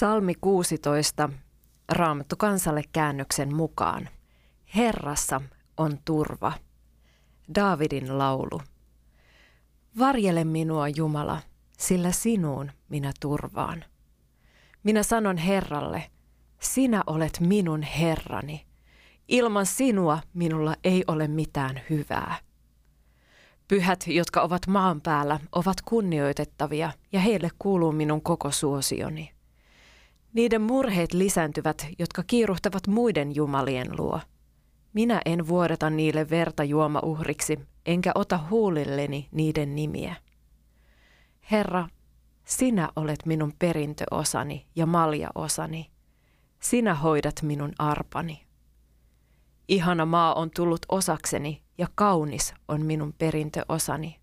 Salmi 16 Raamattu kansalle käännöksen mukaan. Herrassa on turva. Daavidin laulu. Varjele minua, Jumala, sillä sinuun minä turvaan. Minä sanon Herralle, sinä olet minun Herrani. Ilman sinua minulla ei ole mitään hyvää. Pyhät, jotka ovat maan päällä, ovat kunnioitettavia ja heille kuuluu minun koko suosioni. Niiden murheet lisääntyvät, jotka kiiruhtavat muiden jumalien luo. Minä en vuodata niille verta juomauhriksi, enkä ota huulilleni niiden nimiä. Herra, sinä olet minun perintöosani ja maljaosani. Sinä hoidat minun arpani. Ihana maa on tullut osakseni ja kaunis on minun perintöosani.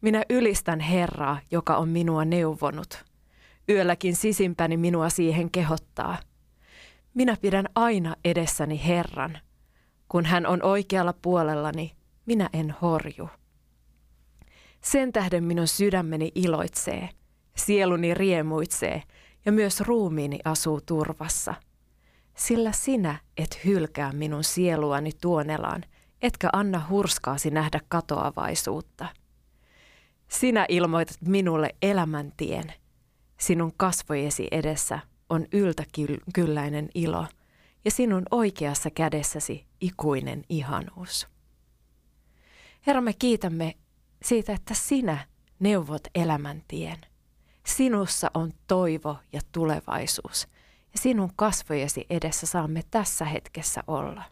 Minä ylistän Herraa, joka on minua neuvonut – Yölläkin sisimpäni minua siihen kehottaa. Minä pidän aina edessäni Herran. Kun hän on oikealla puolellani, minä en horju. Sen tähden minun sydämeni iloitsee, sieluni riemuitsee ja myös ruumiini asuu turvassa. Sillä sinä et hylkää minun sieluani tuonelaan, etkä anna hurskaasi nähdä katoavaisuutta. Sinä ilmoitat minulle elämäntien – Sinun kasvojesi edessä on yltäkylläinen ilo ja sinun oikeassa kädessäsi ikuinen ihanuus. Herra, me kiitämme siitä, että sinä neuvot elämäntien. Sinussa on toivo ja tulevaisuus ja sinun kasvojesi edessä saamme tässä hetkessä olla.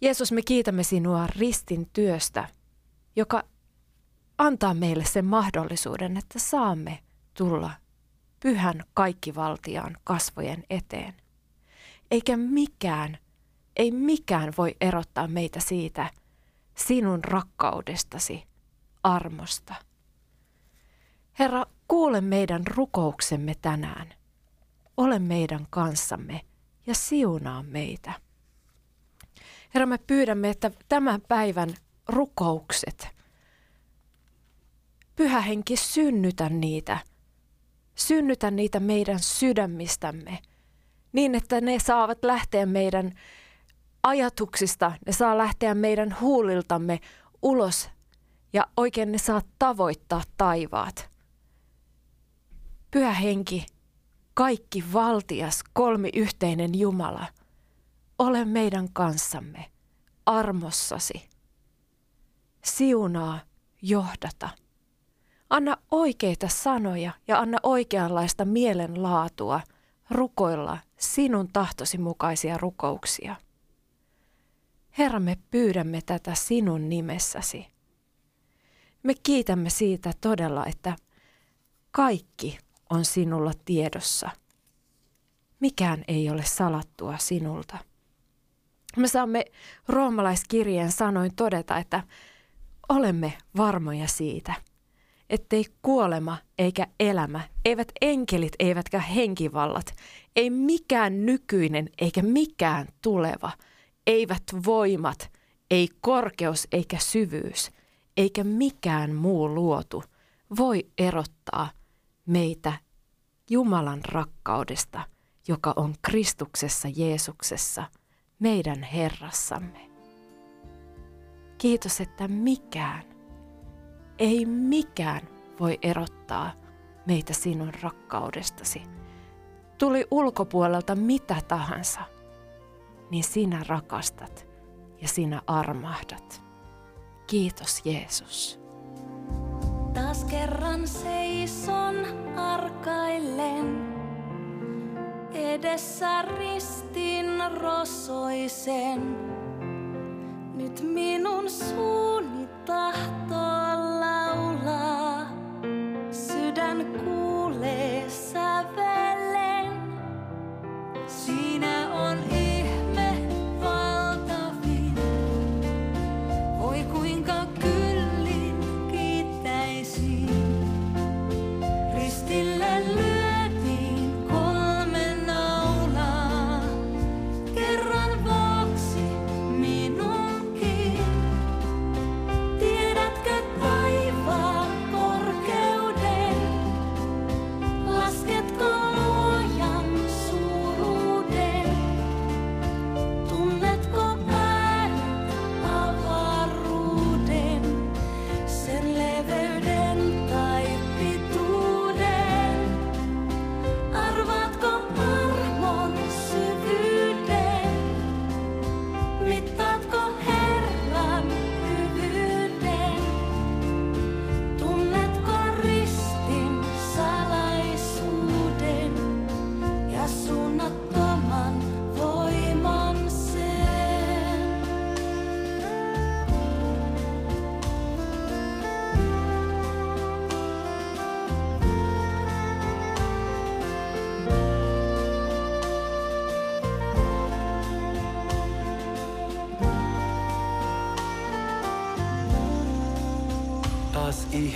Jeesus, me kiitämme sinua ristin työstä, joka antaa meille sen mahdollisuuden, että saamme tulla pyhän kaikkivaltiaan kasvojen eteen. Eikä mikään, ei mikään voi erottaa meitä siitä sinun rakkaudestasi, armosta. Herra, kuule meidän rukouksemme tänään. Ole meidän kanssamme ja siunaa meitä. Herra, me pyydämme, että tämän päivän rukoukset – Pyhä henki, synnytä niitä. Synnytä niitä meidän sydämistämme niin, että ne saavat lähteä meidän ajatuksista, ne saa lähteä meidän huuliltamme ulos ja oikein ne saa tavoittaa taivaat. Pyhä henki, kaikki valtias, kolmi yhteinen Jumala, ole meidän kanssamme, armossasi. Siunaa, johdata. Anna oikeita sanoja ja anna oikeanlaista mielenlaatua rukoilla sinun tahtosi mukaisia rukouksia. Herra, me pyydämme tätä sinun nimessäsi. Me kiitämme siitä todella, että kaikki on sinulla tiedossa. Mikään ei ole salattua sinulta. Me saamme roomalaiskirjeen sanoin todeta, että olemme varmoja siitä – ettei kuolema eikä elämä, eivät enkelit eivätkä henkivallat, ei mikään nykyinen eikä mikään tuleva, eivät voimat, ei korkeus eikä syvyys, eikä mikään muu luotu voi erottaa meitä Jumalan rakkaudesta, joka on Kristuksessa Jeesuksessa, meidän Herrassamme. Kiitos, että mikään ei mikään voi erottaa meitä sinun rakkaudestasi. Tuli ulkopuolelta mitä tahansa, niin sinä rakastat ja sinä armahdat. Kiitos Jeesus. Taas kerran seison arkaillen, edessä ristin rosoisen. Nyt minun suuni tahtoo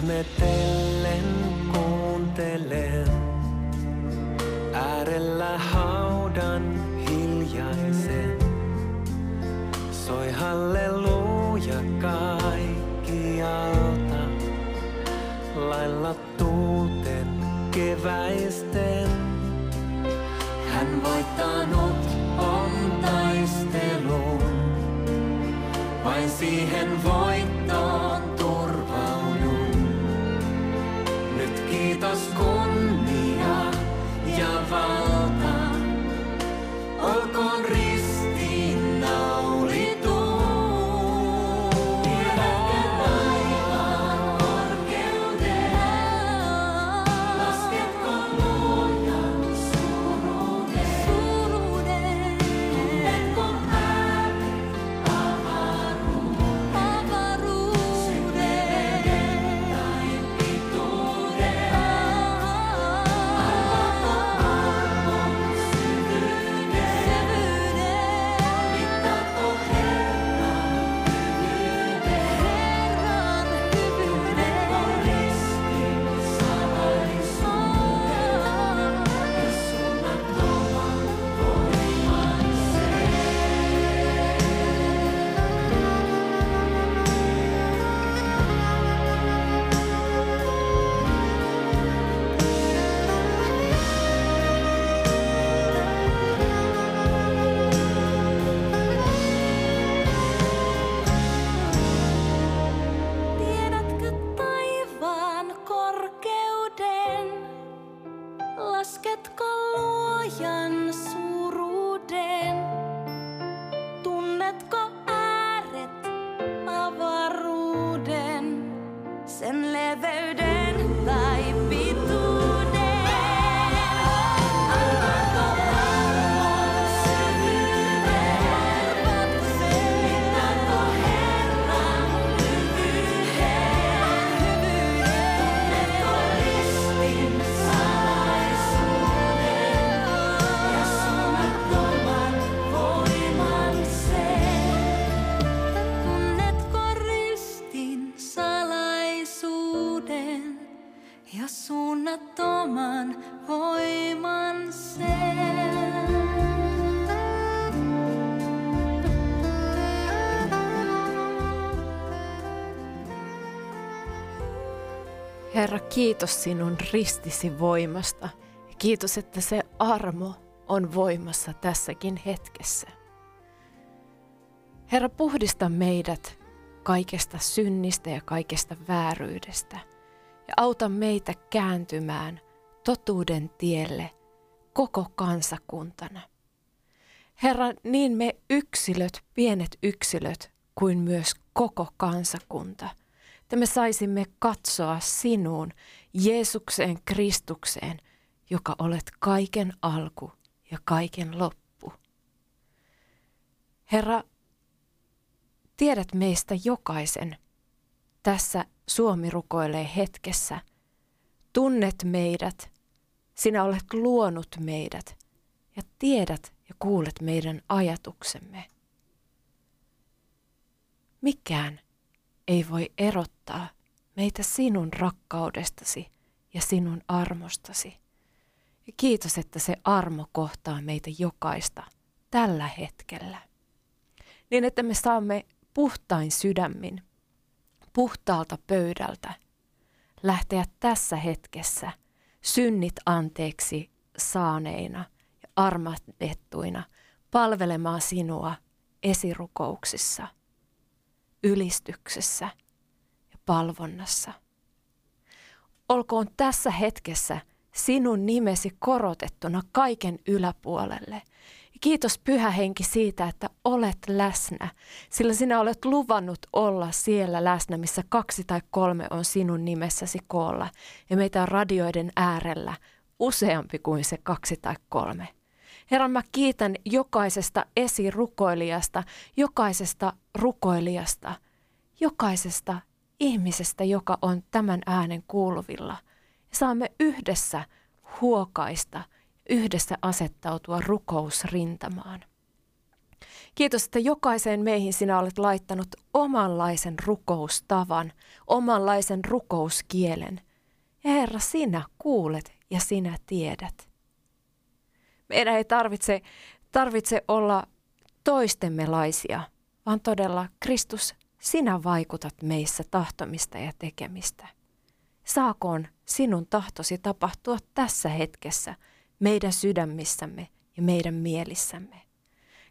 ihmetellen kuuntelen. Äärellä haudan hiljaisen. Soi halleluja kaikkialta. Lailla tuulten keväisten. Hän voittanut on taistelun. Vain siihen kiitos sinun ristisi voimasta. Kiitos, että se armo on voimassa tässäkin hetkessä. Herra, puhdista meidät kaikesta synnistä ja kaikesta vääryydestä ja auta meitä kääntymään totuuden tielle koko kansakuntana. Herra, niin me yksilöt, pienet yksilöt, kuin myös koko kansakunta, että me saisimme katsoa sinuun, Jeesukseen Kristukseen, joka olet kaiken alku ja kaiken loppu. Herra, tiedät meistä jokaisen tässä Suomi rukoilee hetkessä. Tunnet meidät, sinä olet luonut meidät ja tiedät ja kuulet meidän ajatuksemme. Mikään ei voi erottaa meitä sinun rakkaudestasi ja sinun armostasi. Ja kiitos, että se armo kohtaa meitä jokaista tällä hetkellä. Niin, että me saamme puhtain sydämin, puhtaalta pöydältä, lähteä tässä hetkessä synnit anteeksi saaneina ja armahdettuina palvelemaan sinua esirukouksissa, ylistyksessä ja palvonnassa. Olkoon tässä hetkessä sinun nimesi korotettuna kaiken yläpuolelle – Kiitos Pyhä Henki siitä, että olet läsnä, sillä sinä olet luvannut olla siellä läsnä, missä kaksi tai kolme on sinun nimessäsi koolla. Ja meitä on radioiden äärellä useampi kuin se kaksi tai kolme. Herra, mä kiitän jokaisesta esirukoilijasta, jokaisesta rukoilijasta, jokaisesta ihmisestä, joka on tämän äänen kuuluvilla. Saamme yhdessä huokaista – yhdessä asettautua rukousrintamaan. Kiitos, että jokaiseen meihin sinä olet laittanut omanlaisen rukoustavan, omanlaisen rukouskielen. Ja Herra, sinä kuulet ja sinä tiedät. Meidän ei tarvitse, tarvitse olla toistemme laisia, vaan todella Kristus, sinä vaikutat meissä tahtomista ja tekemistä. Saakoon sinun tahtosi tapahtua tässä hetkessä – meidän sydämissämme ja meidän mielissämme.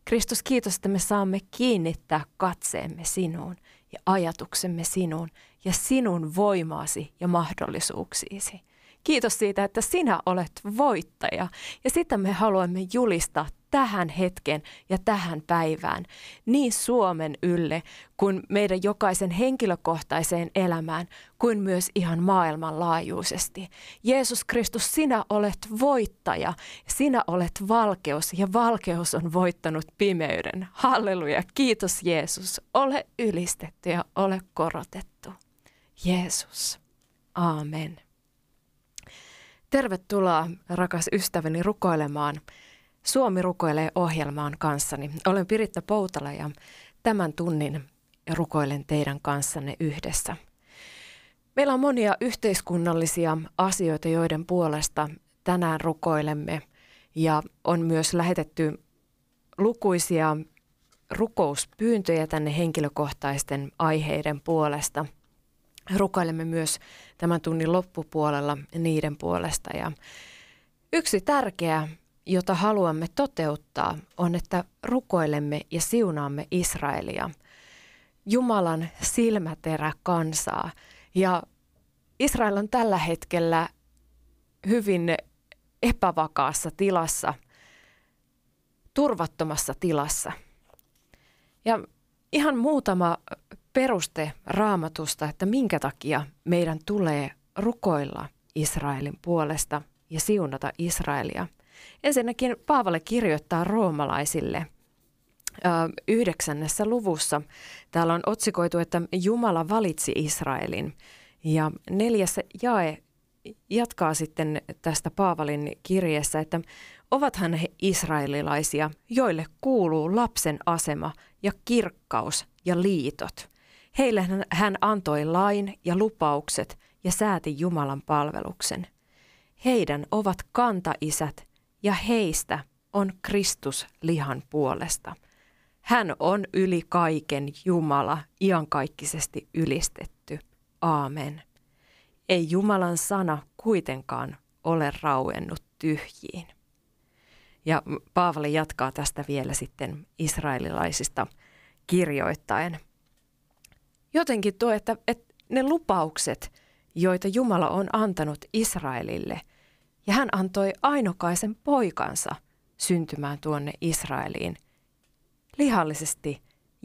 Kristus, kiitos, että me saamme kiinnittää katseemme sinuun ja ajatuksemme sinuun ja sinun voimaasi ja mahdollisuuksiisi. Kiitos siitä, että sinä olet voittaja ja sitä me haluamme julistaa tähän hetken ja tähän päivään, niin Suomen ylle kuin meidän jokaisen henkilökohtaiseen elämään, kuin myös ihan maailmanlaajuisesti. Jeesus Kristus, sinä olet voittaja, sinä olet valkeus ja valkeus on voittanut pimeyden. Halleluja, kiitos Jeesus, ole ylistetty ja ole korotettu. Jeesus, aamen. Tervetuloa rakas ystäväni rukoilemaan Suomi rukoilee ohjelmaan kanssani. Olen Piritta Poutala ja tämän tunnin rukoilen teidän kanssanne yhdessä. Meillä on monia yhteiskunnallisia asioita, joiden puolesta tänään rukoilemme ja on myös lähetetty lukuisia rukouspyyntöjä tänne henkilökohtaisten aiheiden puolesta. Rukoilemme myös tämän tunnin loppupuolella niiden puolesta ja yksi tärkeä jota haluamme toteuttaa, on, että rukoilemme ja siunaamme Israelia, Jumalan silmäterä kansaa. Ja Israel on tällä hetkellä hyvin epävakaassa tilassa, turvattomassa tilassa. Ja ihan muutama peruste raamatusta, että minkä takia meidän tulee rukoilla Israelin puolesta ja siunata Israelia. Ensinnäkin Paavalle kirjoittaa roomalaisille yhdeksännessä luvussa. Täällä on otsikoitu, että Jumala valitsi Israelin. Ja neljäs jae jatkaa sitten tästä Paavalin kirjeessä, että ovathan he israelilaisia, joille kuuluu lapsen asema ja kirkkaus ja liitot. Heille hän antoi lain ja lupaukset ja sääti Jumalan palveluksen. Heidän ovat kantaisät ja heistä on Kristus lihan puolesta. Hän on yli kaiken Jumala, iankaikkisesti ylistetty. Aamen. Ei Jumalan sana kuitenkaan ole rauennut tyhjiin. Ja Paavali jatkaa tästä vielä sitten israelilaisista kirjoittaen. Jotenkin tuo, että, että ne lupaukset joita Jumala on antanut Israelille. Ja hän antoi ainokaisen poikansa syntymään tuonne Israeliin. Lihallisesti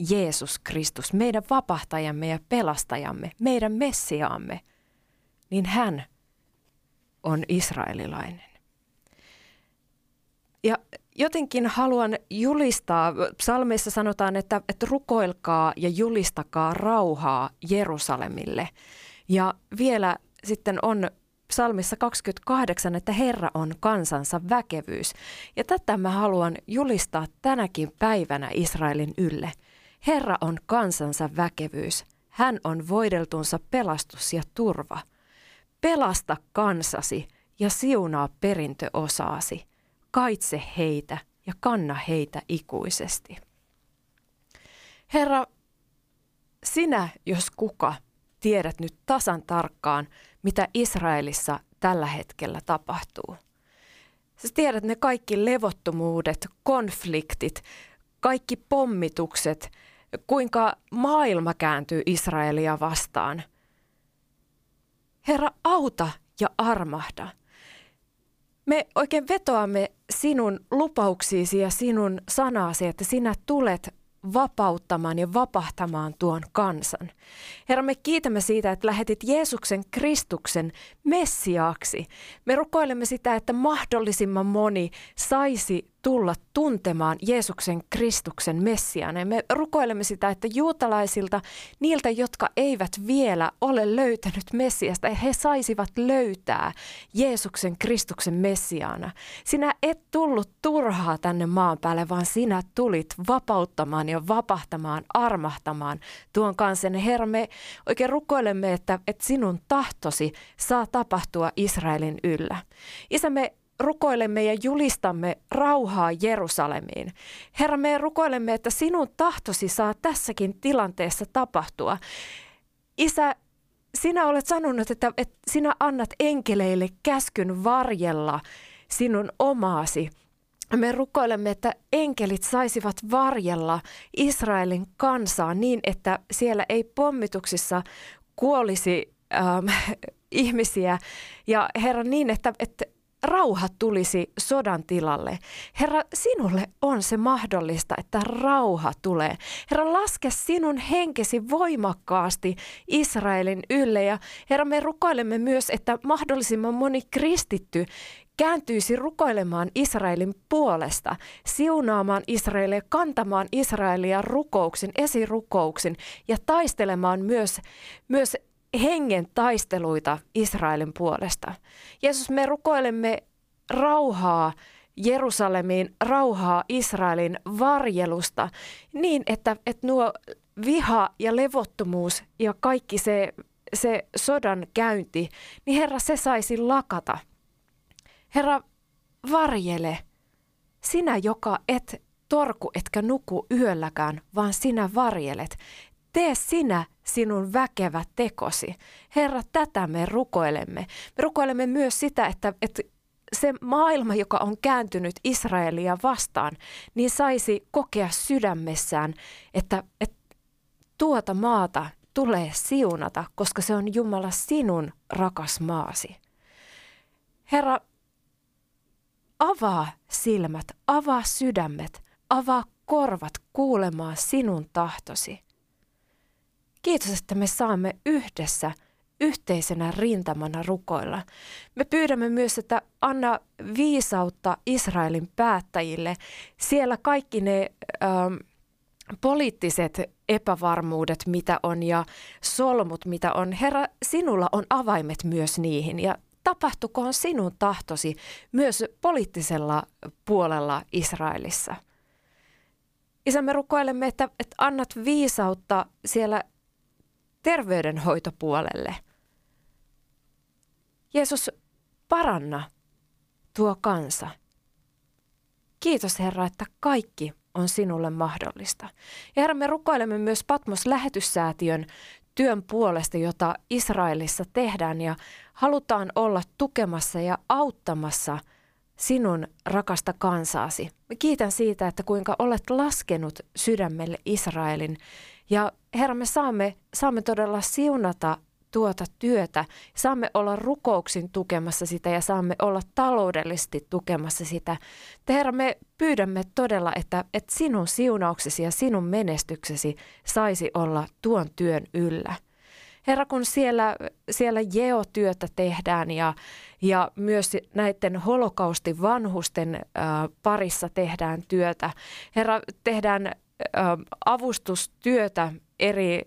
Jeesus Kristus, meidän vapahtajamme ja pelastajamme, meidän Messiaamme, niin hän on israelilainen. Ja jotenkin haluan julistaa, psalmeissa sanotaan, että, että rukoilkaa ja julistakaa rauhaa Jerusalemille. Ja vielä sitten on psalmissa 28, että Herra on kansansa väkevyys. Ja tätä mä haluan julistaa tänäkin päivänä Israelin ylle. Herra on kansansa väkevyys. Hän on voideltunsa pelastus ja turva. Pelasta kansasi ja siunaa perintöosaasi. Kaitse heitä ja kanna heitä ikuisesti. Herra, sinä, jos kuka, tiedät nyt tasan tarkkaan, mitä Israelissa tällä hetkellä tapahtuu. Sä tiedät ne kaikki levottomuudet, konfliktit, kaikki pommitukset, kuinka maailma kääntyy Israelia vastaan. Herra, auta ja armahda. Me oikein vetoamme sinun lupauksiisi ja sinun sanasi, että sinä tulet vapauttamaan ja vapahtamaan tuon kansan. Herra, me kiitämme siitä, että lähetit Jeesuksen Kristuksen Messiaaksi. Me rukoilemme sitä, että mahdollisimman moni saisi tulla tuntemaan Jeesuksen Kristuksen Messiaan. Me rukoilemme sitä, että juutalaisilta, niiltä, jotka eivät vielä ole löytänyt Messiasta, he saisivat löytää Jeesuksen Kristuksen Messiaana. Sinä et tullut turhaa tänne maan päälle, vaan sinä tulit vapauttamaan ja vapahtamaan, armahtamaan tuon kansan. Herra, me oikein rukoilemme, että, että sinun tahtosi saa tapahtua Israelin yllä. Isä, me rukoilemme ja julistamme rauhaa Jerusalemiin. Herra, me rukoilemme, että sinun tahtosi saa tässäkin tilanteessa tapahtua. Isä, sinä olet sanonut, että, että sinä annat enkeleille käskyn varjella sinun omaasi. Me rukoilemme, että enkelit saisivat varjella Israelin kansaa niin, että siellä ei pommituksissa kuolisi ähm, ihmisiä. Ja Herra, niin, että, että rauha tulisi sodan tilalle. Herra, sinulle on se mahdollista, että rauha tulee. Herra, laske sinun henkesi voimakkaasti Israelin ylle. Ja Herra, me rukoilemme myös, että mahdollisimman moni kristitty kääntyisi rukoilemaan Israelin puolesta, siunaamaan Israelia, kantamaan Israelia rukouksin, esirukouksin ja taistelemaan myös, myös hengen taisteluita Israelin puolesta. Jeesus, me rukoilemme rauhaa Jerusalemiin, rauhaa Israelin varjelusta niin, että, että nuo viha ja levottomuus ja kaikki se, se sodan käynti, niin Herra, se saisi lakata. Herra, varjele, sinä, joka et torku etkä nuku yölläkään, vaan sinä varjelet. Tee sinä sinun väkevä tekosi. Herra, tätä me rukoilemme. Me rukoilemme myös sitä, että, että se maailma, joka on kääntynyt Israelia vastaan, niin saisi kokea sydämessään, että, että tuota maata tulee siunata, koska se on Jumala sinun rakas maasi. Herra, avaa silmät, avaa sydämet, avaa korvat kuulemaan sinun tahtosi. Kiitos, että me saamme yhdessä yhteisenä rintamana rukoilla. Me pyydämme myös, että anna viisautta Israelin päättäjille. Siellä kaikki ne ähm, poliittiset epävarmuudet, mitä on, ja solmut, mitä on. Herra, sinulla on avaimet myös niihin, ja tapahtukoon sinun tahtosi myös poliittisella puolella Israelissa. Isä, me rukoilemme, että, että annat viisautta siellä terveydenhoitopuolelle. Jeesus, paranna tuo kansa. Kiitos Herra, että kaikki on sinulle mahdollista. Ja Herra, me rukoilemme myös Patmos lähetyssäätiön työn puolesta, jota Israelissa tehdään ja halutaan olla tukemassa ja auttamassa sinun rakasta kansaasi. Kiitän siitä, että kuinka olet laskenut sydämelle Israelin ja Herra, me saamme, saamme todella siunata tuota työtä. Saamme olla rukouksin tukemassa sitä ja saamme olla taloudellisesti tukemassa sitä. Herra, me pyydämme todella, että, että sinun siunauksesi ja sinun menestyksesi saisi olla tuon työn yllä. Herra, kun siellä, siellä jeotyötä tehdään ja, ja myös näiden holokaustin vanhusten äh, parissa tehdään työtä. Herra, tehdään äh, avustustyötä eri,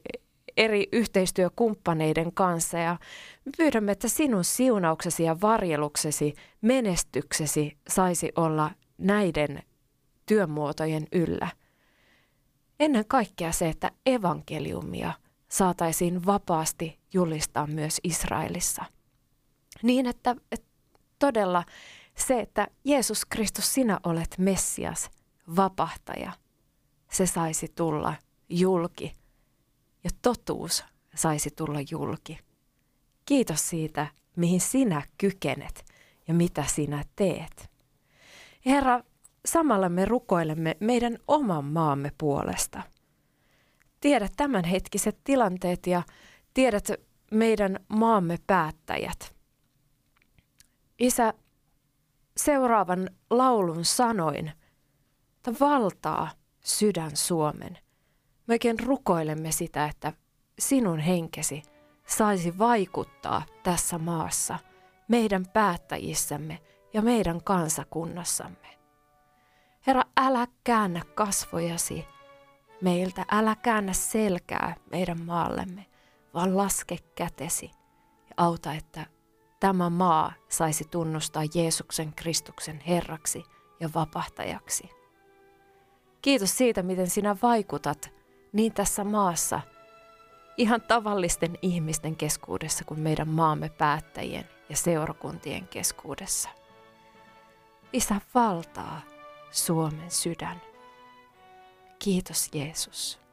eri yhteistyökumppaneiden kanssa ja me pyydämme, että sinun siunauksesi ja varjeluksesi, menestyksesi saisi olla näiden työmuotojen yllä. Ennen kaikkea se, että evankeliumia saataisiin vapaasti julistaa myös Israelissa. Niin, että, että todella se, että Jeesus Kristus, sinä olet Messias, vapahtaja, se saisi tulla julki – ja totuus saisi tulla julki. Kiitos siitä, mihin sinä kykenet ja mitä sinä teet. Herra, samalla me rukoilemme meidän oman maamme puolesta. Tiedät tämänhetkiset tilanteet ja tiedät meidän maamme päättäjät. Isä, seuraavan laulun sanoin, että valtaa sydän Suomen. Me oikein rukoilemme sitä, että sinun henkesi saisi vaikuttaa tässä maassa, meidän päättäjissämme ja meidän kansakunnassamme. Herra, älä käännä kasvojasi meiltä, älä käännä selkää meidän maallemme, vaan laske kätesi ja auta, että tämä maa saisi tunnustaa Jeesuksen Kristuksen Herraksi ja vapahtajaksi. Kiitos siitä, miten sinä vaikutat niin tässä maassa, ihan tavallisten ihmisten keskuudessa kuin meidän maamme päättäjien ja seurakuntien keskuudessa. Isä valtaa Suomen sydän. Kiitos Jeesus.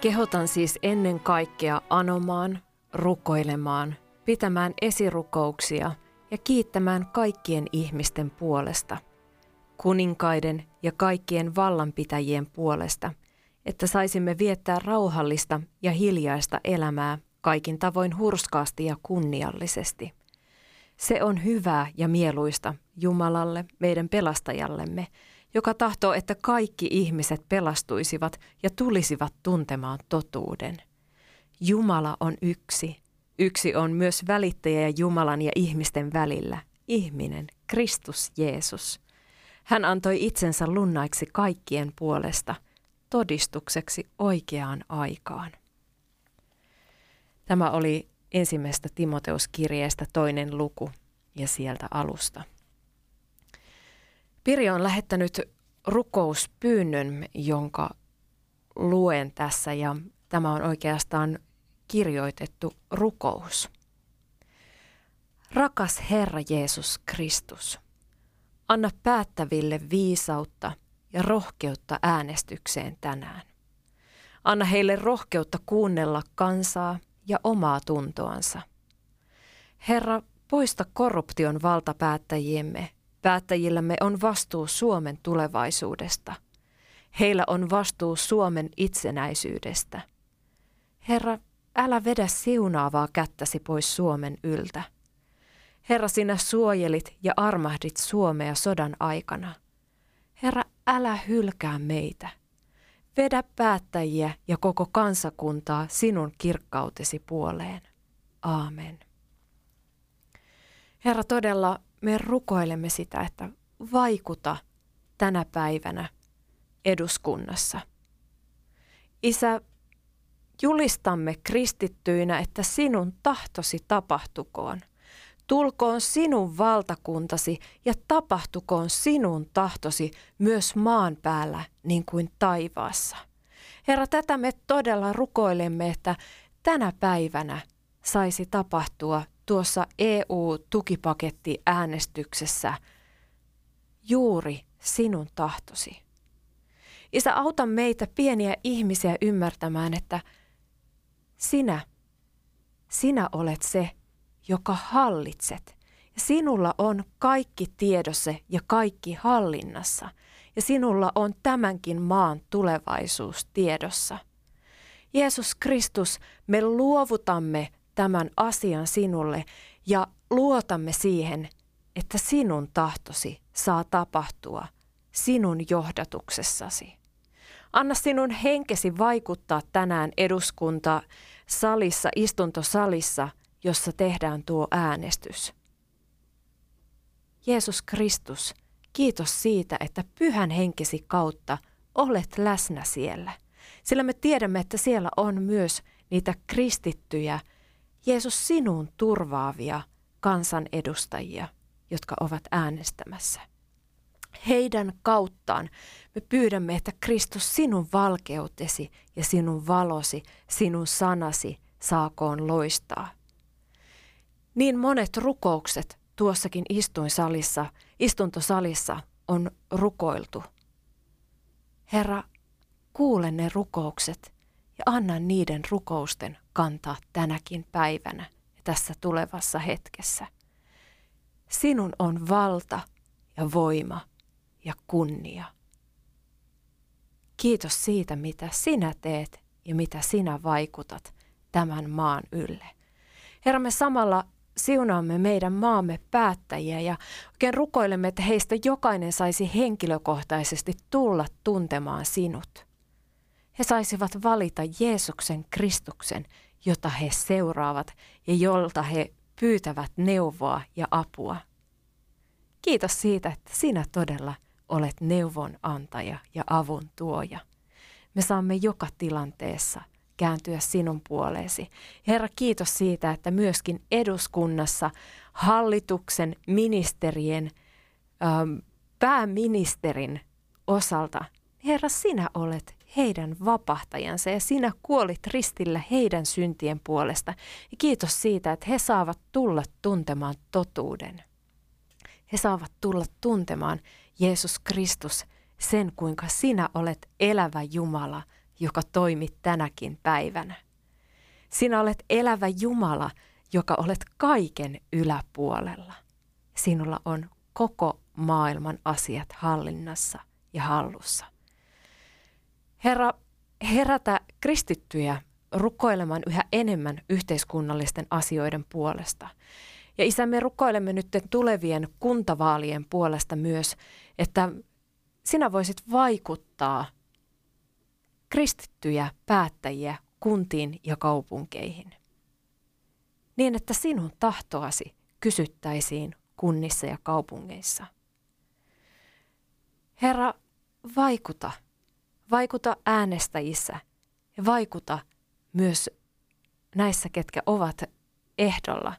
Kehotan siis ennen kaikkea anomaan, rukoilemaan, pitämään esirukouksia ja kiittämään kaikkien ihmisten puolesta, kuninkaiden ja kaikkien vallanpitäjien puolesta, että saisimme viettää rauhallista ja hiljaista elämää kaikin tavoin hurskaasti ja kunniallisesti. Se on hyvää ja mieluista Jumalalle, meidän pelastajallemme, joka tahtoo, että kaikki ihmiset pelastuisivat ja tulisivat tuntemaan totuuden. Jumala on yksi. Yksi on myös välittäjä Jumalan ja ihmisten välillä, ihminen, Kristus Jeesus. Hän antoi itsensä lunnaiksi kaikkien puolesta, todistukseksi oikeaan aikaan. Tämä oli ensimmäistä Timoteuskirjeestä toinen luku ja sieltä alusta. Pirjo on lähettänyt rukouspyynnön, jonka luen tässä ja tämä on oikeastaan kirjoitettu rukous. Rakas Herra Jeesus Kristus, anna päättäville viisautta ja rohkeutta äänestykseen tänään. Anna heille rohkeutta kuunnella kansaa ja omaa tuntoansa. Herra, poista korruption valtapäättäjiemme. Päättäjillämme on vastuu Suomen tulevaisuudesta. Heillä on vastuu Suomen itsenäisyydestä. Herra, älä vedä siunaavaa kättäsi pois Suomen yltä. Herra, sinä suojelit ja armahdit Suomea sodan aikana. Herra, älä hylkää meitä. Vedä päättäjiä ja koko kansakuntaa sinun kirkkautesi puoleen. Aamen. Herra, todella me rukoilemme sitä, että vaikuta tänä päivänä eduskunnassa. Isä, julistamme kristittyinä, että sinun tahtosi tapahtukoon. Tulkoon sinun valtakuntasi ja tapahtukoon sinun tahtosi myös maan päällä niin kuin taivaassa. Herra, tätä me todella rukoilemme, että tänä päivänä saisi tapahtua tuossa EU-tukipaketti-äänestyksessä juuri sinun tahtosi. Isä, auta meitä pieniä ihmisiä ymmärtämään, että sinä, sinä olet se, joka hallitset. Ja sinulla on kaikki tiedossa ja kaikki hallinnassa. Ja sinulla on tämänkin maan tulevaisuus tiedossa. Jeesus Kristus, me luovutamme tämän asian sinulle ja luotamme siihen, että sinun tahtosi saa tapahtua sinun johdatuksessasi. Anna sinun henkesi vaikuttaa tänään eduskunta salissa, istuntosalissa, jossa tehdään tuo äänestys. Jeesus Kristus, kiitos siitä, että pyhän henkesi kautta olet läsnä siellä. Sillä me tiedämme, että siellä on myös niitä kristittyjä, Jeesus sinun turvaavia kansanedustajia, jotka ovat äänestämässä. Heidän kauttaan me pyydämme, että Kristus sinun valkeutesi ja sinun valosi, sinun sanasi saakoon loistaa. Niin monet rukoukset tuossakin istuinsalissa, istuntosalissa on rukoiltu. Herra, kuule ne rukoukset ja anna niiden rukousten kantaa tänäkin päivänä ja tässä tulevassa hetkessä. Sinun on valta ja voima ja kunnia. Kiitos siitä, mitä sinä teet ja mitä sinä vaikutat tämän maan ylle. Herra, me samalla siunaamme meidän maamme päättäjiä ja oikein rukoilemme, että heistä jokainen saisi henkilökohtaisesti tulla tuntemaan sinut. He saisivat valita Jeesuksen Kristuksen, jota he seuraavat ja jolta he pyytävät neuvoa ja apua. Kiitos siitä, että sinä todella olet neuvon antaja ja avun tuoja. Me saamme joka tilanteessa – kääntyä sinun puoleesi. Herra, kiitos siitä, että myöskin eduskunnassa hallituksen, ministerien, ähm, pääministerin osalta, Herra, sinä olet heidän vapahtajansa ja sinä kuolit ristillä heidän syntien puolesta. Ja kiitos siitä, että he saavat tulla tuntemaan totuuden. He saavat tulla tuntemaan Jeesus Kristus sen, kuinka sinä olet elävä Jumala – joka toimit tänäkin päivänä. Sinä olet elävä Jumala, joka olet kaiken yläpuolella. Sinulla on koko maailman asiat hallinnassa ja hallussa. Herra, herätä kristittyjä rukoilemaan yhä enemmän yhteiskunnallisten asioiden puolesta. Ja isä, me rukoilemme nyt tulevien kuntavaalien puolesta myös, että sinä voisit vaikuttaa kristittyjä päättäjiä kuntiin ja kaupunkeihin. Niin, että sinun tahtoasi kysyttäisiin kunnissa ja kaupungeissa. Herra, vaikuta. Vaikuta äänestäjissä ja vaikuta myös näissä, ketkä ovat ehdolla.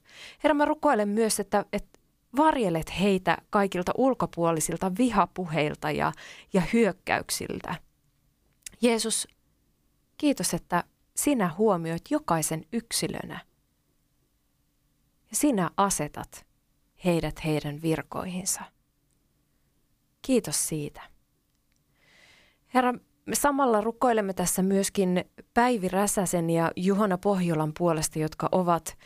Herra, mä rukoilen myös, että, että varjelet heitä kaikilta ulkopuolisilta vihapuheilta ja, ja hyökkäyksiltä. Jeesus, kiitos, että sinä huomioit jokaisen yksilönä. Ja sinä asetat heidät heidän virkoihinsa. Kiitos siitä. Herra, me samalla rukoilemme tässä myöskin Päivi Räsäsen ja Juhana Pohjolan puolesta, jotka ovat,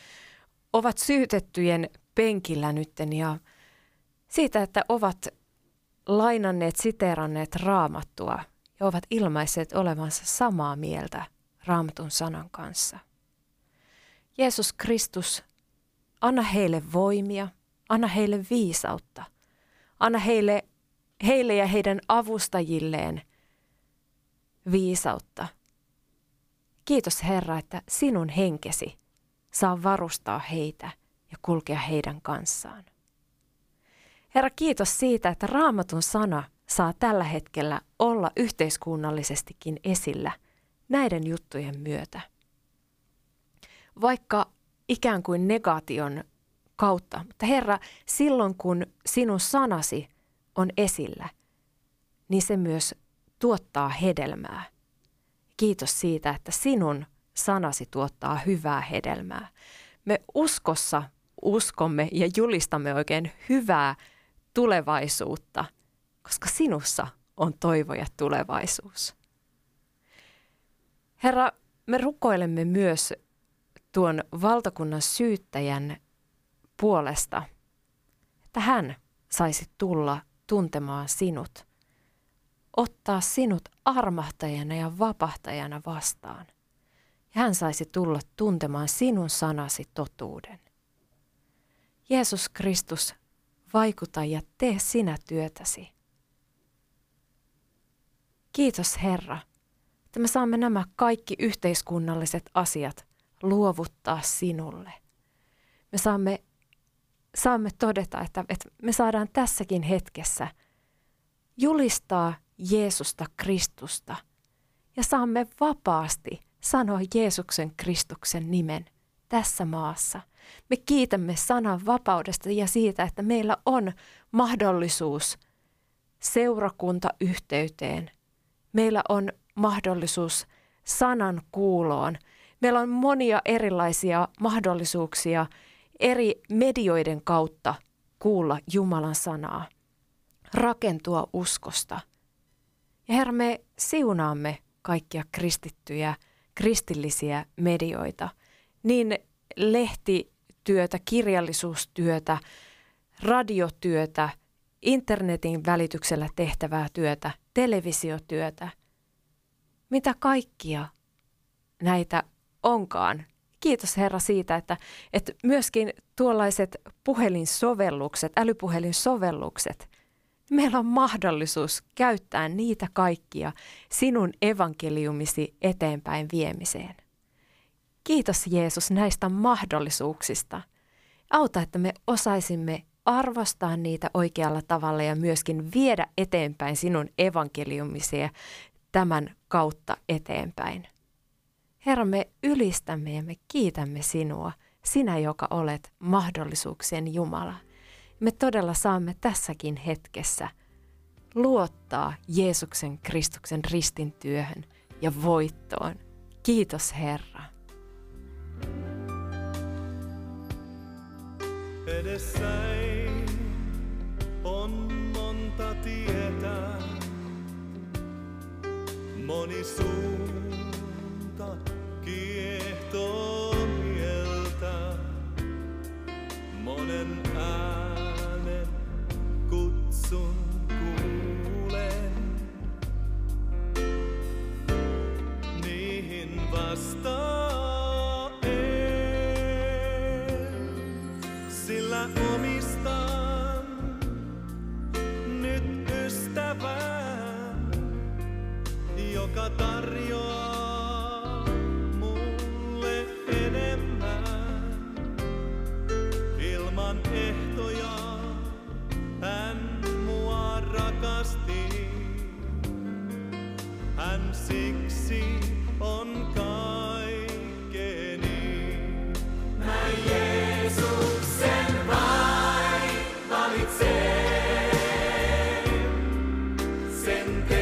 ovat syytettyjen penkillä nytten ja siitä, että ovat lainanneet, siteeranneet raamattua ja ovat ilmaiset olevansa samaa mieltä raamatun sanan kanssa. Jeesus Kristus, anna heille voimia, anna heille viisautta, anna heille, heille ja heidän avustajilleen viisautta. Kiitos Herra, että sinun henkesi saa varustaa heitä ja kulkea heidän kanssaan. Herra, kiitos siitä, että raamatun sana saa tällä hetkellä olla yhteiskunnallisestikin esillä näiden juttujen myötä. Vaikka ikään kuin negaation kautta, mutta Herra, silloin kun sinun sanasi on esillä, niin se myös tuottaa hedelmää. Kiitos siitä, että sinun sanasi tuottaa hyvää hedelmää. Me uskossa uskomme ja julistamme oikein hyvää tulevaisuutta, koska sinussa on toivo ja tulevaisuus. Herra, me rukoilemme myös tuon valtakunnan syyttäjän puolesta, että hän saisi tulla tuntemaan sinut, ottaa sinut armahtajana ja vapahtajana vastaan. Ja hän saisi tulla tuntemaan sinun sanasi totuuden. Jeesus Kristus, vaikuta ja tee sinä työtäsi. Kiitos Herra, että me saamme nämä kaikki yhteiskunnalliset asiat luovuttaa sinulle. Me saamme, saamme todeta, että, että me saadaan tässäkin hetkessä julistaa Jeesusta Kristusta ja saamme vapaasti sanoa Jeesuksen Kristuksen nimen tässä maassa – me kiitämme sanan vapaudesta ja siitä, että meillä on mahdollisuus seurakuntayhteyteen. Meillä on mahdollisuus sanan kuuloon. Meillä on monia erilaisia mahdollisuuksia eri medioiden kautta kuulla Jumalan sanaa, rakentua uskosta. Ja Herra, me siunaamme kaikkia kristittyjä, kristillisiä medioita, niin lehti työtä, kirjallisuustyötä, radiotyötä, internetin välityksellä tehtävää työtä, televisiotyötä. Mitä kaikkia näitä onkaan. Kiitos Herra siitä, että, että myöskin tuollaiset puhelinsovellukset, älypuhelinsovellukset, meillä on mahdollisuus käyttää niitä kaikkia sinun evankeliumisi eteenpäin viemiseen. Kiitos Jeesus näistä mahdollisuuksista. Auta, että me osaisimme arvostaa niitä oikealla tavalla ja myöskin viedä eteenpäin sinun evankeliumisia tämän kautta eteenpäin. Herra, me ylistämme ja me kiitämme sinua, sinä joka olet mahdollisuuksien Jumala. Me todella saamme tässäkin hetkessä luottaa Jeesuksen Kristuksen ristin työhön ja voittoon. Kiitos Herra. Edessäin on monta tietä, moni suunta kiehtoo mieltä. Monen presente.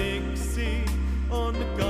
Hän siksi on kaikeni.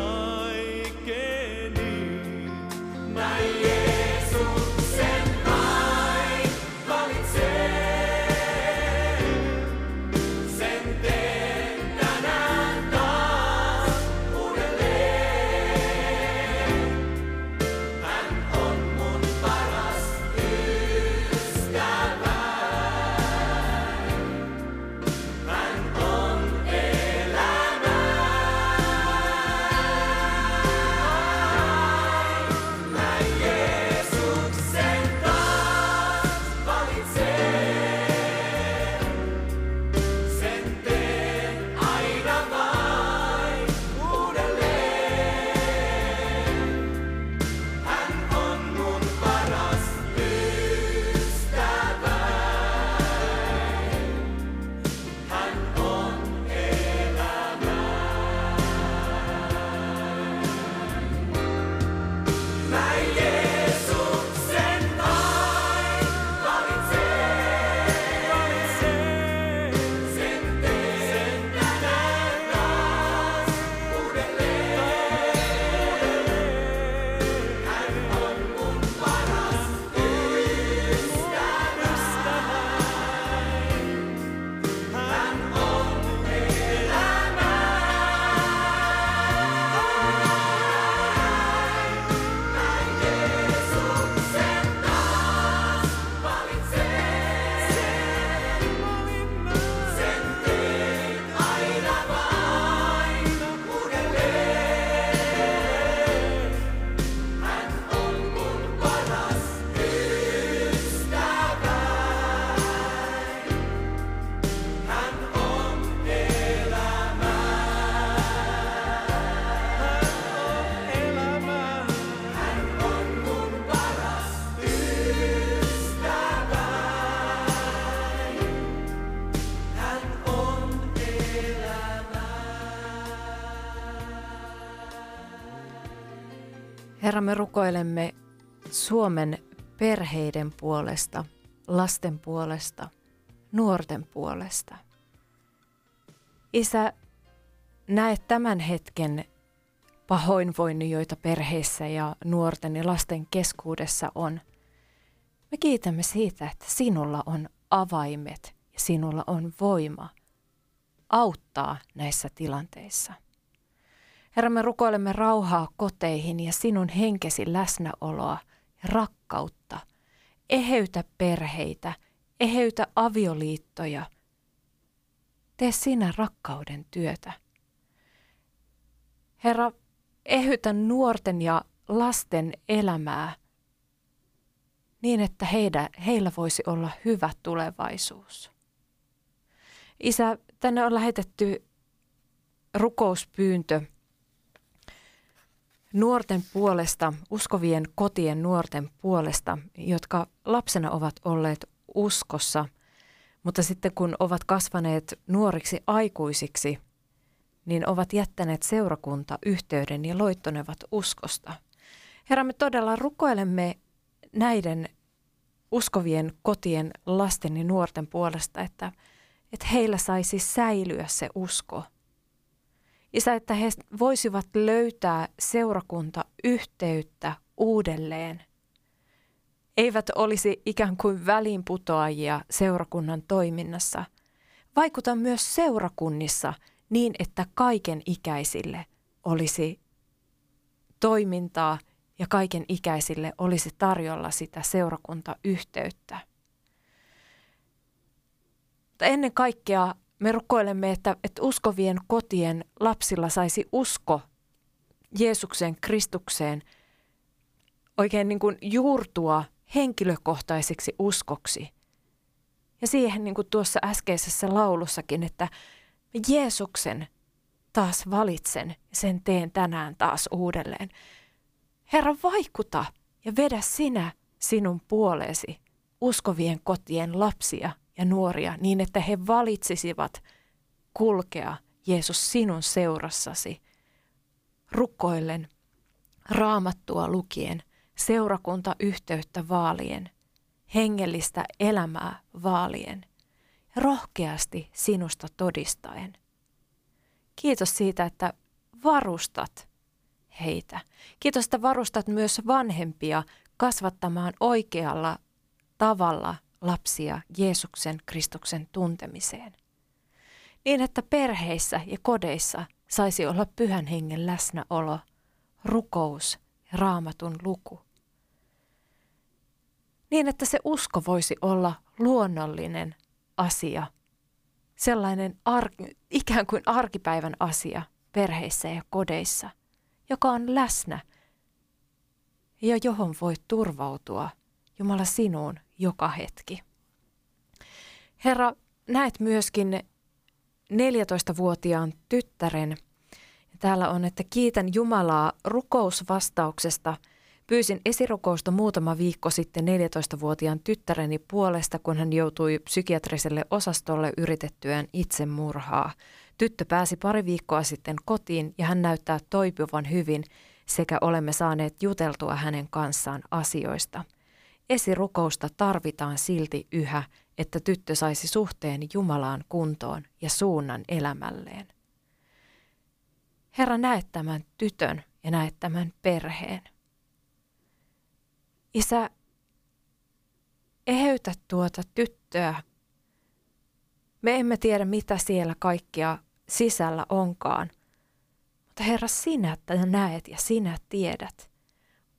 Herra, me rukoilemme Suomen perheiden puolesta, lasten puolesta, nuorten puolesta. Isä, näet tämän hetken pahoinvoinnin, joita perheissä ja nuorten ja lasten keskuudessa on. Me kiitämme siitä, että sinulla on avaimet ja sinulla on voima auttaa näissä tilanteissa. Herra, me rukoilemme rauhaa koteihin ja sinun henkesi läsnäoloa ja rakkautta. Eheytä perheitä, eheytä avioliittoja. Tee sinä rakkauden työtä. Herra, ehytä nuorten ja lasten elämää niin, että heidän, heillä voisi olla hyvä tulevaisuus. Isä, tänne on lähetetty rukouspyyntö nuorten puolesta, uskovien kotien nuorten puolesta, jotka lapsena ovat olleet uskossa, mutta sitten kun ovat kasvaneet nuoriksi aikuisiksi, niin ovat jättäneet seurakunta yhteyden ja loittonevat uskosta. Herra, me todella rukoilemme näiden uskovien kotien lasten ja nuorten puolesta, että, että heillä saisi säilyä se usko. Isä, että he voisivat löytää seurakunta yhteyttä uudelleen. Eivät olisi ikään kuin väliinputoajia seurakunnan toiminnassa. Vaikuta myös seurakunnissa niin, että kaiken ikäisille olisi toimintaa ja kaiken ikäisille olisi tarjolla sitä seurakuntayhteyttä. Mutta ennen kaikkea me rukoilemme, että, että uskovien kotien lapsilla saisi usko Jeesukseen, Kristukseen oikein niin kuin juurtua henkilökohtaiseksi uskoksi. Ja siihen niin kuin tuossa äskeisessä laulussakin, että Jeesuksen taas valitsen sen teen tänään taas uudelleen. Herra, vaikuta ja vedä sinä sinun puoleesi uskovien kotien lapsia ja nuoria niin, että he valitsisivat kulkea Jeesus sinun seurassasi. Rukoillen, raamattua lukien, seurakuntayhteyttä vaalien, hengellistä elämää vaalien, rohkeasti sinusta todistaen. Kiitos siitä, että varustat heitä. Kiitos, että varustat myös vanhempia kasvattamaan oikealla tavalla lapsia Jeesuksen Kristuksen tuntemiseen. Niin, että perheissä ja kodeissa saisi olla pyhän hengen läsnäolo, rukous ja raamatun luku. Niin, että se usko voisi olla luonnollinen asia, sellainen ar- ikään kuin arkipäivän asia perheissä ja kodeissa, joka on läsnä ja johon voi turvautua Jumala sinuun joka hetki. Herra, näet myöskin 14-vuotiaan tyttären. Täällä on, että kiitän Jumalaa rukousvastauksesta. Pyysin esirukousta muutama viikko sitten 14-vuotiaan tyttäreni puolesta, kun hän joutui psykiatriselle osastolle yritettyään itsemurhaa. Tyttö pääsi pari viikkoa sitten kotiin ja hän näyttää toipuvan hyvin sekä olemme saaneet juteltua hänen kanssaan asioista – Esirukousta tarvitaan silti yhä, että tyttö saisi suhteen Jumalaan kuntoon ja suunnan elämälleen. Herra, näet tämän tytön ja näet tämän perheen. Isä, eheytä tuota tyttöä. Me emme tiedä, mitä siellä kaikkia sisällä onkaan. Mutta Herra, sinä näet ja sinä tiedät.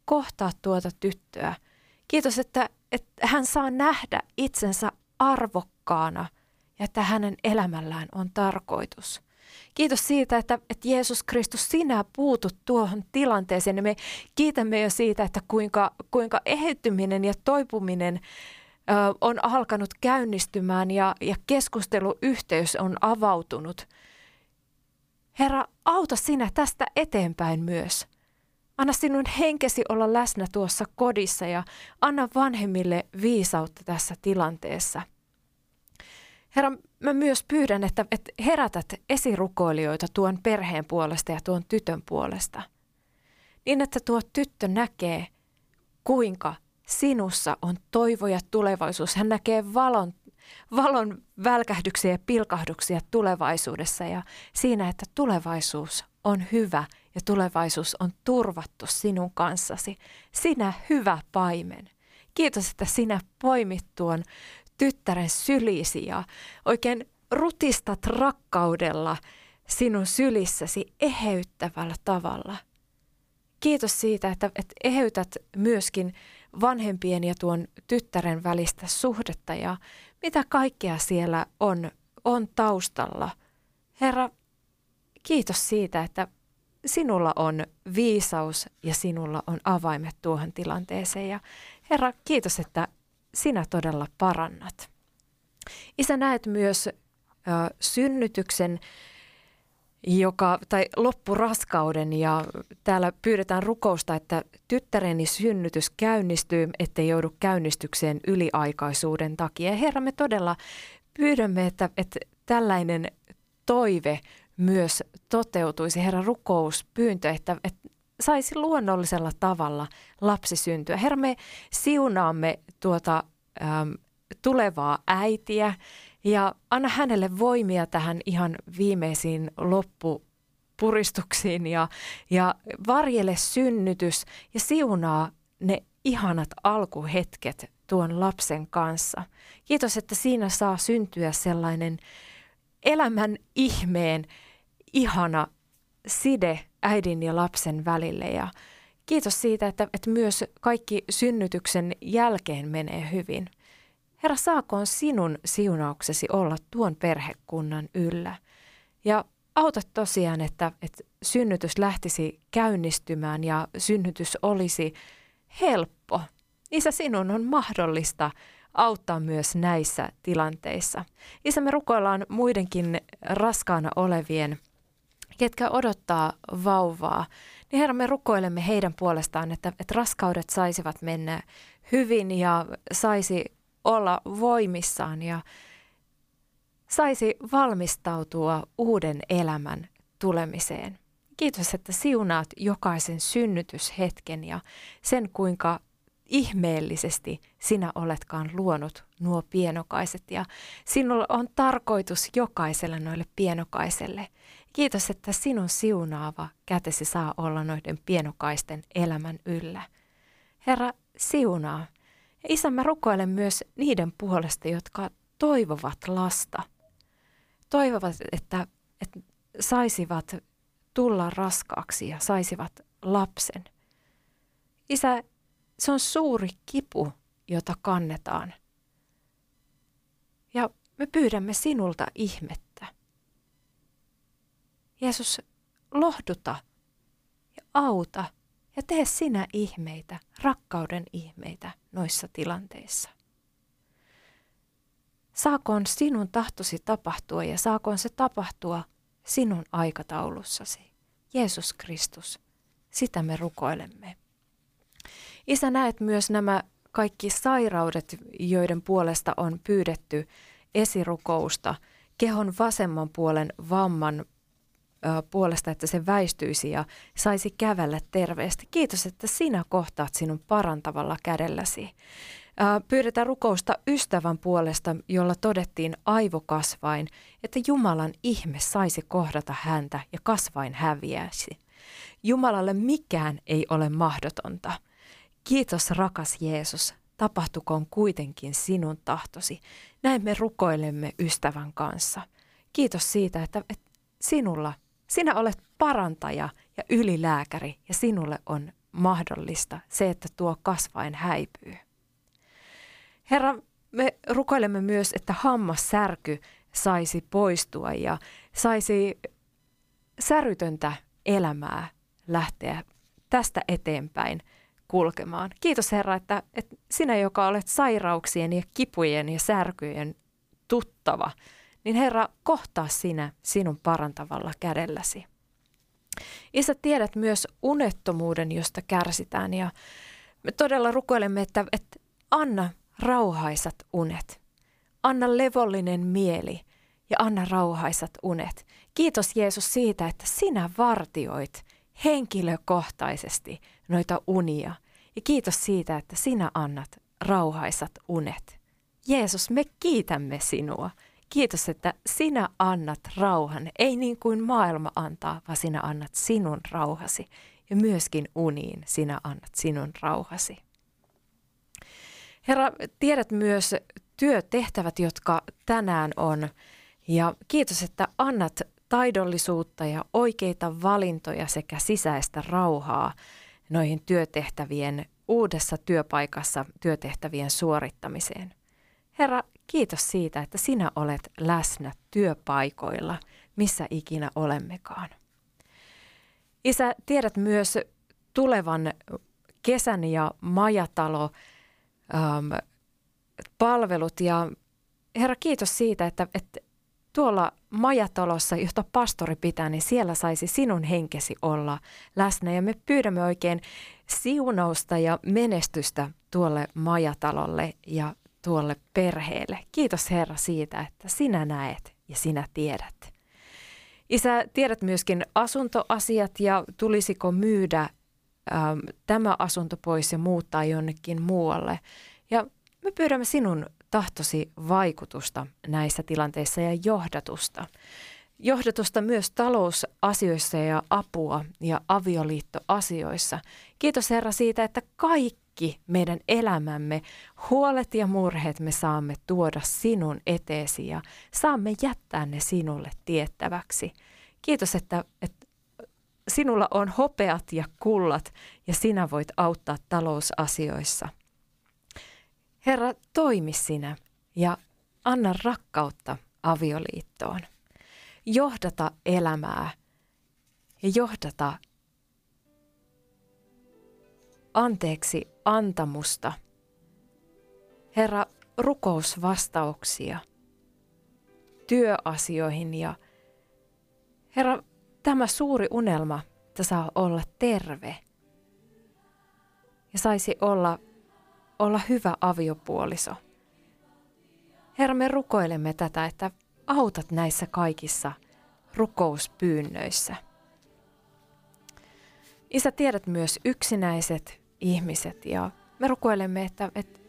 Kohtaa tuota tyttöä – Kiitos, että, että hän saa nähdä itsensä arvokkaana ja että hänen elämällään on tarkoitus. Kiitos siitä, että, että Jeesus Kristus, sinä puutut tuohon tilanteeseen. Ja me kiitämme jo siitä, että kuinka, kuinka ehettyminen ja toipuminen ö, on alkanut käynnistymään ja, ja keskusteluyhteys on avautunut. Herra, auta sinä tästä eteenpäin myös. Anna sinun henkesi olla läsnä tuossa kodissa ja anna vanhemmille viisautta tässä tilanteessa. Herra, mä myös pyydän, että, että herätät esirukoilijoita tuon perheen puolesta ja tuon tytön puolesta. Niin, että tuo tyttö näkee, kuinka sinussa on toivo ja tulevaisuus. Hän näkee valon, valon välkähdyksiä ja pilkahduksia tulevaisuudessa ja siinä, että tulevaisuus on hyvä – ja tulevaisuus on turvattu sinun kanssasi. Sinä hyvä paimen. Kiitos, että sinä poimit tuon tyttären sylisi ja oikein rutistat rakkaudella sinun sylissäsi eheyttävällä tavalla. Kiitos siitä, että, että eheytät myöskin vanhempien ja tuon tyttären välistä suhdetta ja mitä kaikkea siellä on, on taustalla. Herra, kiitos siitä, että sinulla on viisaus ja sinulla on avaimet tuohon tilanteeseen. Ja Herra, kiitos, että sinä todella parannat. Isä, näet myös ö, synnytyksen joka, tai loppuraskauden ja täällä pyydetään rukousta, että tyttäreni synnytys käynnistyy, ettei joudu käynnistykseen yliaikaisuuden takia. Herra, me todella pyydämme, että, että tällainen toive myös toteutuisi, Herra, rukous, pyyntö, että, että saisi luonnollisella tavalla lapsi syntyä. Herra, me siunaamme tuota äm, tulevaa äitiä ja anna hänelle voimia tähän ihan viimeisiin loppupuristuksiin ja, ja varjele synnytys ja siunaa ne ihanat alkuhetket tuon lapsen kanssa. Kiitos, että siinä saa syntyä sellainen elämän ihmeen ihana side äidin ja lapsen välille ja kiitos siitä, että, että myös kaikki synnytyksen jälkeen menee hyvin. Herra, saakoon sinun siunauksesi olla tuon perhekunnan yllä. Ja auta tosiaan, että, että synnytys lähtisi käynnistymään ja synnytys olisi helppo. Isä, sinun on mahdollista auttaa myös näissä tilanteissa. Isä, me rukoillaan muidenkin raskaana olevien, ketkä odottaa vauvaa. Niin Herra, me rukoilemme heidän puolestaan, että, että raskaudet saisivat mennä hyvin ja saisi olla voimissaan ja saisi valmistautua uuden elämän tulemiseen. Kiitos, että siunaat jokaisen synnytyshetken ja sen, kuinka ihmeellisesti sinä oletkaan luonut nuo pienokaiset ja sinulla on tarkoitus jokaiselle noille pienokaiselle. Kiitos, että sinun siunaava kätesi saa olla noiden pienokaisten elämän yllä. Herra, siunaa. Ja isä, mä rukoilen myös niiden puolesta, jotka toivovat lasta. Toivovat, että, että saisivat tulla raskaaksi ja saisivat lapsen. Isä, se on suuri kipu, jota kannetaan. Ja me pyydämme sinulta ihmettä. Jeesus, lohduta ja auta ja tee sinä ihmeitä, rakkauden ihmeitä noissa tilanteissa. Saakoon sinun tahtosi tapahtua ja saakoon se tapahtua sinun aikataulussasi. Jeesus Kristus, sitä me rukoilemme. Isä, näet myös nämä kaikki sairaudet, joiden puolesta on pyydetty esirukousta, kehon vasemman puolen vamman puolesta, että se väistyisi ja saisi kävellä terveesti. Kiitos, että sinä kohtaat sinun parantavalla kädelläsi. Pyydetään rukousta ystävän puolesta, jolla todettiin aivokasvain, että Jumalan ihme saisi kohdata häntä ja kasvain häviäisi. Jumalalle mikään ei ole mahdotonta. Kiitos rakas Jeesus, tapahtukoon kuitenkin sinun tahtosi. Näin me rukoilemme ystävän kanssa. Kiitos siitä, että, sinulla, sinä olet parantaja ja ylilääkäri ja sinulle on mahdollista se, että tuo kasvain häipyy. Herra, me rukoilemme myös, että hammassärky saisi poistua ja saisi särytöntä elämää lähteä tästä eteenpäin kulkemaan. Kiitos Herra, että, että sinä, joka olet sairauksien ja kipujen ja särkyjen tuttava, niin Herra, kohtaa sinä sinun parantavalla kädelläsi. Isä, tiedät myös unettomuuden, josta kärsitään ja me todella rukoilemme, että, että anna rauhaisat unet. Anna levollinen mieli ja anna rauhaisat unet. Kiitos Jeesus siitä, että sinä vartioit henkilökohtaisesti noita unia. Ja kiitos siitä, että sinä annat rauhaisat unet. Jeesus, me kiitämme sinua. Kiitos, että sinä annat rauhan, ei niin kuin maailma antaa, vaan sinä annat sinun rauhasi. Ja myöskin uniin sinä annat sinun rauhasi. Herra, tiedät myös työtehtävät, jotka tänään on. Ja kiitos, että annat taidollisuutta ja oikeita valintoja sekä sisäistä rauhaa noihin työtehtävien uudessa työpaikassa työtehtävien suorittamiseen. Herra, kiitos siitä, että sinä olet läsnä työpaikoilla, missä ikinä olemmekaan. Isä, tiedät myös tulevan kesän ja majatalo ähm, palvelut ja Herra, kiitos siitä, että, että tuolla majatalossa, jota pastori pitää, niin siellä saisi sinun henkesi olla läsnä. Ja me pyydämme oikein siunausta ja menestystä tuolle majatalolle ja tuolle perheelle. Kiitos Herra siitä, että sinä näet ja sinä tiedät. Isä, tiedät myöskin asuntoasiat ja tulisiko myydä äm, tämä asunto pois ja muuttaa jonnekin muualle. Ja me pyydämme sinun tahtosi vaikutusta näissä tilanteissa ja johdatusta. Johdatusta myös talousasioissa ja apua ja avioliittoasioissa. Kiitos Herra siitä, että kaikki meidän elämämme, huolet ja murheet me saamme tuoda sinun eteesi ja saamme jättää ne sinulle tiettäväksi. Kiitos, että, että sinulla on hopeat ja kullat ja sinä voit auttaa talousasioissa – Herra, toimi sinä ja anna rakkautta avioliittoon. Johdata elämää ja johdata anteeksi antamusta. Herra, rukousvastauksia työasioihin ja Herra, tämä suuri unelma, että saa olla terve ja saisi olla, olla hyvä aviopuoliso. Herra, me rukoilemme tätä, että autat näissä kaikissa rukouspyynnöissä. Isä, tiedät myös yksinäiset ihmiset ja me rukoilemme, että, että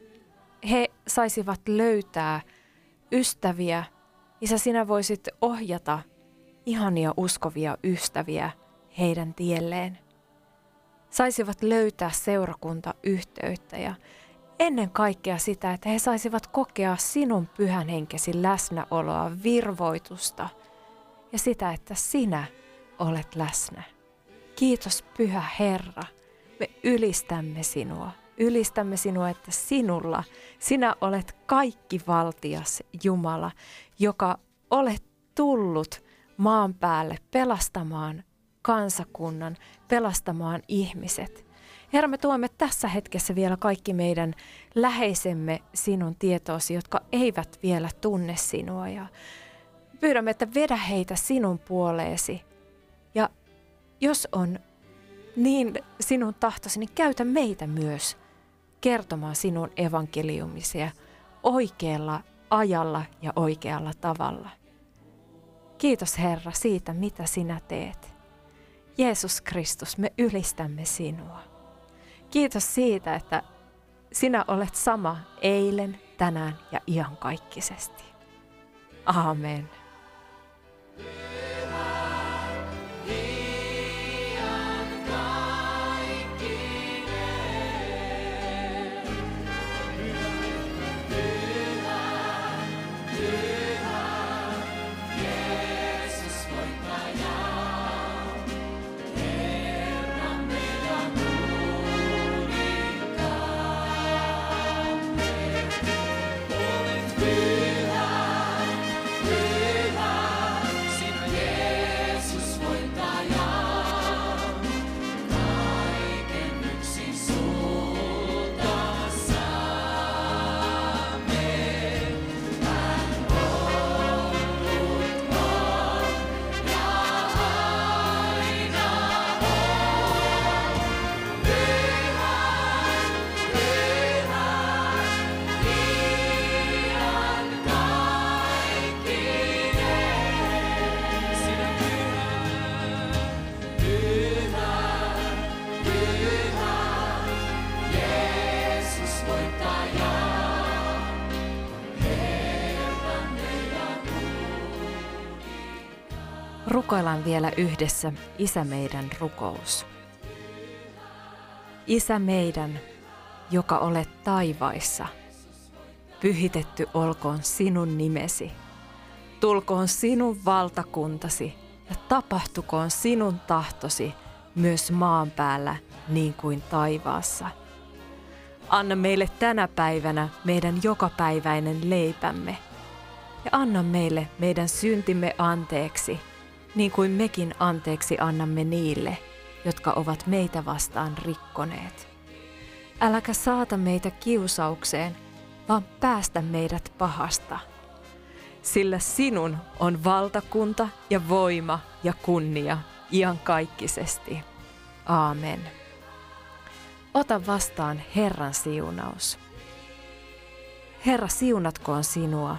he saisivat löytää ystäviä. Isä, sinä voisit ohjata ihania uskovia ystäviä heidän tielleen. Saisivat löytää seurakuntayhteyttä ja ennen kaikkea sitä, että he saisivat kokea sinun pyhän henkesi läsnäoloa, virvoitusta ja sitä, että sinä olet läsnä. Kiitos Pyhä Herra, me ylistämme sinua. Ylistämme sinua, että sinulla, sinä olet kaikki valtias Jumala, joka olet tullut maan päälle pelastamaan kansakunnan, pelastamaan ihmiset. Herra, me tuomme tässä hetkessä vielä kaikki meidän läheisemme sinun tietoosi, jotka eivät vielä tunne sinua. Ja pyydämme, että vedä heitä sinun puoleesi. Ja jos on niin sinun tahtosi, niin käytä meitä myös kertomaan sinun evankeliumisia oikealla ajalla ja oikealla tavalla. Kiitos Herra siitä, mitä sinä teet. Jeesus Kristus, me ylistämme sinua. Kiitos siitä, että sinä olet sama eilen, tänään ja iankaikkisesti. Amen. Rukoillaan vielä yhdessä Isä meidän rukous. Isä meidän, joka olet taivaissa, pyhitetty olkoon sinun nimesi. Tulkoon sinun valtakuntasi ja tapahtukoon sinun tahtosi myös maan päällä niin kuin taivaassa. Anna meille tänä päivänä meidän jokapäiväinen leipämme ja anna meille meidän syntimme anteeksi – niin kuin mekin anteeksi annamme niille, jotka ovat meitä vastaan rikkoneet. Äläkä saata meitä kiusaukseen, vaan päästä meidät pahasta. Sillä sinun on valtakunta ja voima ja kunnia iankaikkisesti. Aamen. Ota vastaan Herran siunaus. Herra siunatkoon sinua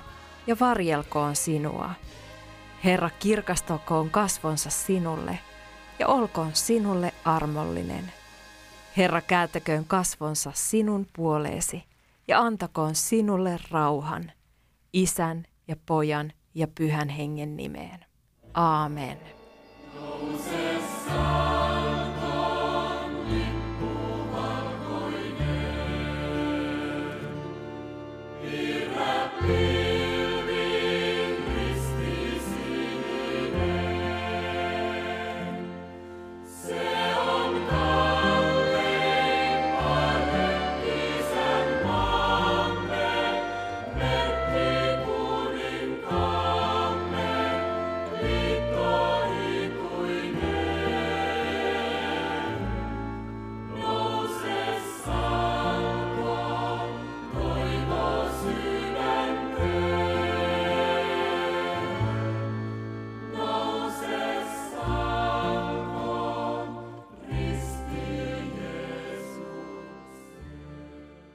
ja varjelkoon sinua. Herra kirkastakoon kasvonsa sinulle ja olkoon sinulle armollinen. Herra kääntäköön kasvonsa sinun puoleesi ja antakoon sinulle rauhan, isän ja pojan ja pyhän hengen nimeen. Aamen. Nouse